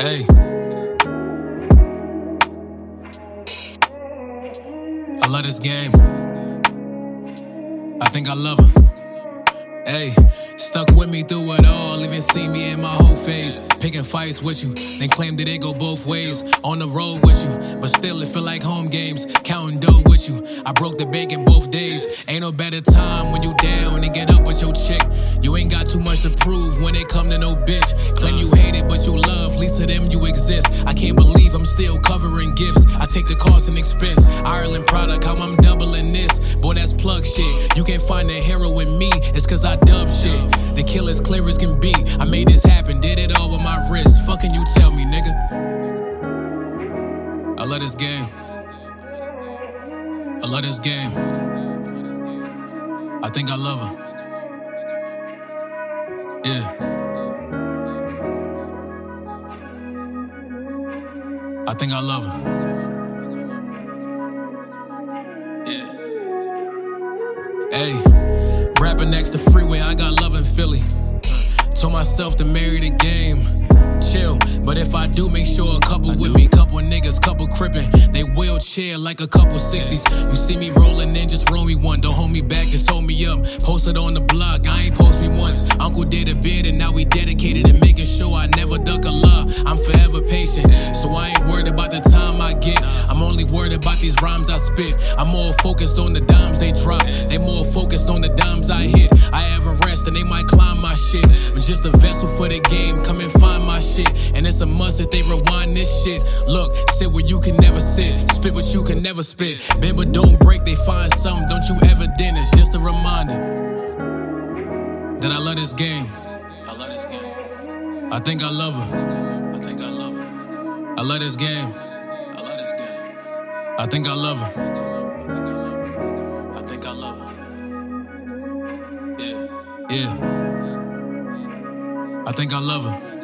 Hey. I love this game. I think I love her. Hey, stuck with me through it all, even see me in my whole phase. Picking fights with you, then claim that it go both ways. On the road with you, but still it feel like home games. Counting dough with you, I broke the bank in both days. Ain't no better time when you down and get up with your chick. You ain't got too much to prove when it come to no bitch. Claim you hate exist. I can't believe I'm still covering gifts. I take the cost and expense. Ireland product, how I'm doubling this. Boy, that's plug shit. You can't find a hero in me, it's cause I dub shit. The kill as clear as can be. I made this happen, did it all with my wrist. Fucking you tell me, nigga. I love this game. I love this game. I think I love her. Yeah. I think I love her. Yeah. Hey, rapping next to freeway, I got love in Philly. Uh, told myself to marry the game. Chill, but if I do, make sure a couple with me, couple niggas, couple crippin'. They wheelchair like a couple 60s. You see me rolling in, just roll me one. Don't hold me back, just hold me up. Posted on the block, I ain't post me spit. I'm more focused on the dimes they drop. They more focused on the dimes I hit. I ever rest, and they might climb my shit. I'm just a vessel for the game. Come and find my shit. And it's a must that they rewind this shit. Look, sit where you can never sit. Spit what you can never spit. Bend but don't break, they find something. Don't you ever din. It's just a reminder that I love this game. I love this game. I think I love her. I think I love her. I love this game. I think I love her. I think I love her. Yeah. Yeah. I think I love her.